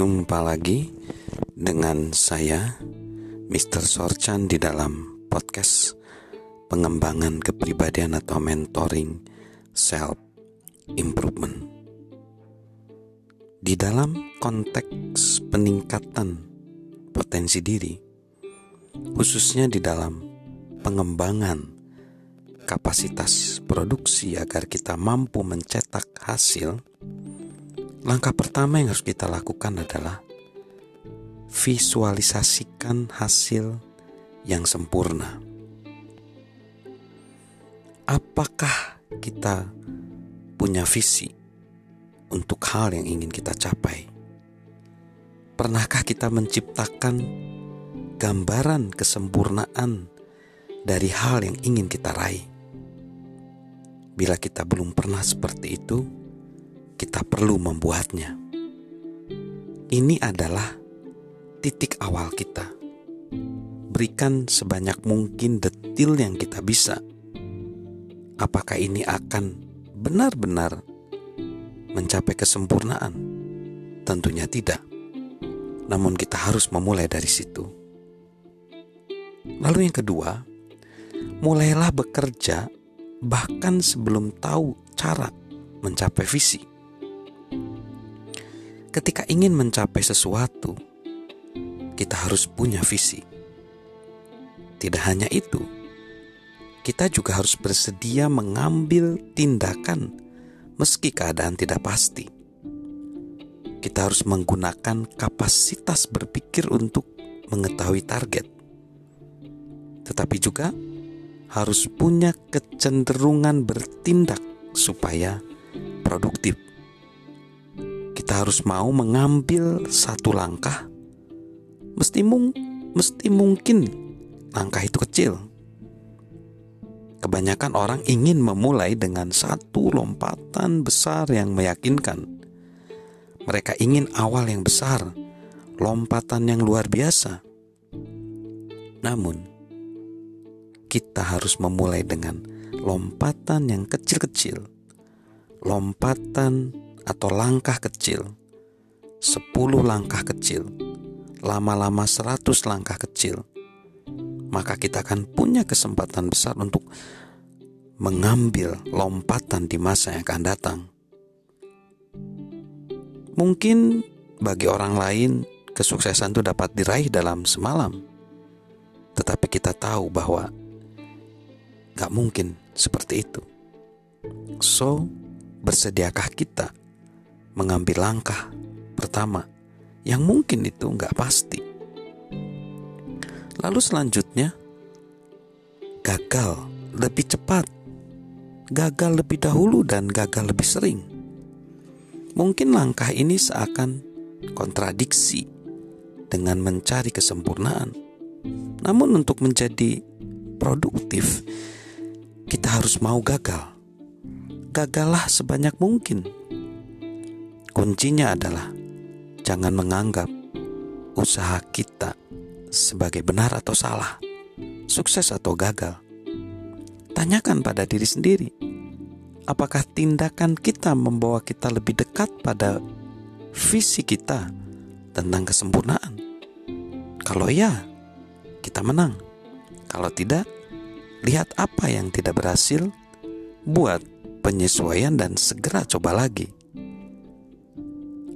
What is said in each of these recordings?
Jumpa lagi dengan saya Mr. Sorchan di dalam podcast pengembangan kepribadian atau mentoring self improvement. Di dalam konteks peningkatan potensi diri, khususnya di dalam pengembangan kapasitas produksi agar kita mampu mencetak hasil Langkah pertama yang harus kita lakukan adalah visualisasikan hasil yang sempurna. Apakah kita punya visi untuk hal yang ingin kita capai? Pernahkah kita menciptakan gambaran kesempurnaan dari hal yang ingin kita raih? Bila kita belum pernah seperti itu, kita perlu membuatnya. Ini adalah titik awal kita. Berikan sebanyak mungkin detil yang kita bisa. Apakah ini akan benar-benar mencapai kesempurnaan? Tentunya tidak. Namun kita harus memulai dari situ. Lalu yang kedua, mulailah bekerja bahkan sebelum tahu cara mencapai visi. Ketika ingin mencapai sesuatu, kita harus punya visi. Tidak hanya itu, kita juga harus bersedia mengambil tindakan meski keadaan tidak pasti. Kita harus menggunakan kapasitas berpikir untuk mengetahui target, tetapi juga harus punya kecenderungan bertindak supaya produktif kita harus mau mengambil satu langkah, mesti mung, mesti mungkin langkah itu kecil. Kebanyakan orang ingin memulai dengan satu lompatan besar yang meyakinkan. Mereka ingin awal yang besar, lompatan yang luar biasa. Namun, kita harus memulai dengan lompatan yang kecil-kecil, lompatan atau langkah kecil, 10 langkah kecil, lama-lama 100 langkah kecil, maka kita akan punya kesempatan besar untuk mengambil lompatan di masa yang akan datang. Mungkin bagi orang lain kesuksesan itu dapat diraih dalam semalam, tetapi kita tahu bahwa gak mungkin seperti itu. So, bersediakah kita mengambil langkah pertama yang mungkin itu nggak pasti. Lalu selanjutnya, gagal lebih cepat, gagal lebih dahulu, dan gagal lebih sering. Mungkin langkah ini seakan kontradiksi dengan mencari kesempurnaan. Namun, untuk menjadi produktif, kita harus mau gagal. Gagallah sebanyak mungkin Kuncinya adalah jangan menganggap usaha kita sebagai benar atau salah, sukses atau gagal. Tanyakan pada diri sendiri, apakah tindakan kita membawa kita lebih dekat pada visi kita tentang kesempurnaan? Kalau iya, kita menang. Kalau tidak, lihat apa yang tidak berhasil, buat penyesuaian dan segera coba lagi.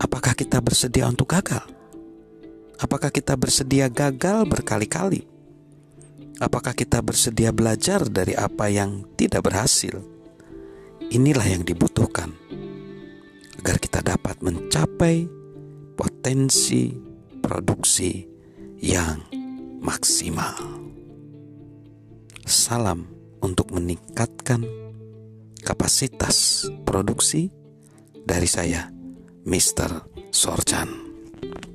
Apakah kita bersedia untuk gagal? Apakah kita bersedia gagal berkali-kali? Apakah kita bersedia belajar dari apa yang tidak berhasil? Inilah yang dibutuhkan agar kita dapat mencapai potensi produksi yang maksimal. Salam untuk meningkatkan kapasitas produksi dari saya. Mr. Sorchan.